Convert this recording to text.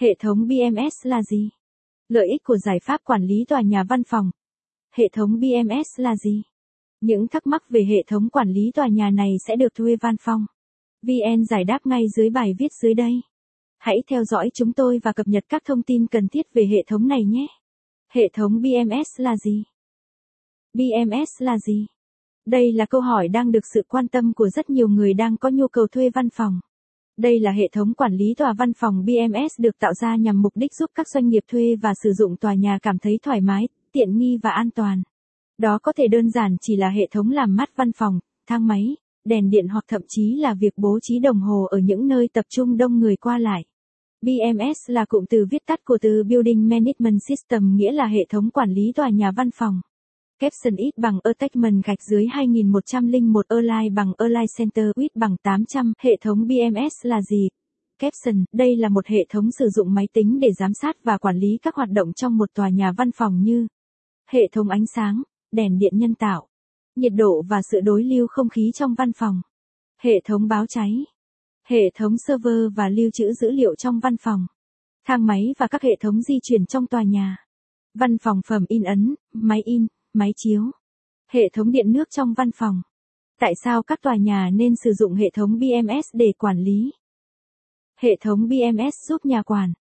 Hệ thống BMS là gì? Lợi ích của giải pháp quản lý tòa nhà văn phòng. Hệ thống BMS là gì? Những thắc mắc về hệ thống quản lý tòa nhà này sẽ được thuê văn phòng. VN giải đáp ngay dưới bài viết dưới đây. Hãy theo dõi chúng tôi và cập nhật các thông tin cần thiết về hệ thống này nhé. Hệ thống BMS là gì? BMS là gì? Đây là câu hỏi đang được sự quan tâm của rất nhiều người đang có nhu cầu thuê văn phòng. Đây là hệ thống quản lý tòa văn phòng BMS được tạo ra nhằm mục đích giúp các doanh nghiệp thuê và sử dụng tòa nhà cảm thấy thoải mái, tiện nghi và an toàn. Đó có thể đơn giản chỉ là hệ thống làm mát văn phòng, thang máy, đèn điện hoặc thậm chí là việc bố trí đồng hồ ở những nơi tập trung đông người qua lại. BMS là cụm từ viết tắt của từ Building Management System nghĩa là hệ thống quản lý tòa nhà văn phòng. Capson ít bằng Attachment gạch dưới 2101 Align bằng Align Center ít bằng 800. Hệ thống BMS là gì? Capson, đây là một hệ thống sử dụng máy tính để giám sát và quản lý các hoạt động trong một tòa nhà văn phòng như hệ thống ánh sáng, đèn điện nhân tạo, nhiệt độ và sự đối lưu không khí trong văn phòng, hệ thống báo cháy, hệ thống server và lưu trữ dữ liệu trong văn phòng, thang máy và các hệ thống di chuyển trong tòa nhà, văn phòng phẩm in ấn, máy in, máy chiếu, hệ thống điện nước trong văn phòng. Tại sao các tòa nhà nên sử dụng hệ thống BMS để quản lý? Hệ thống BMS giúp nhà quản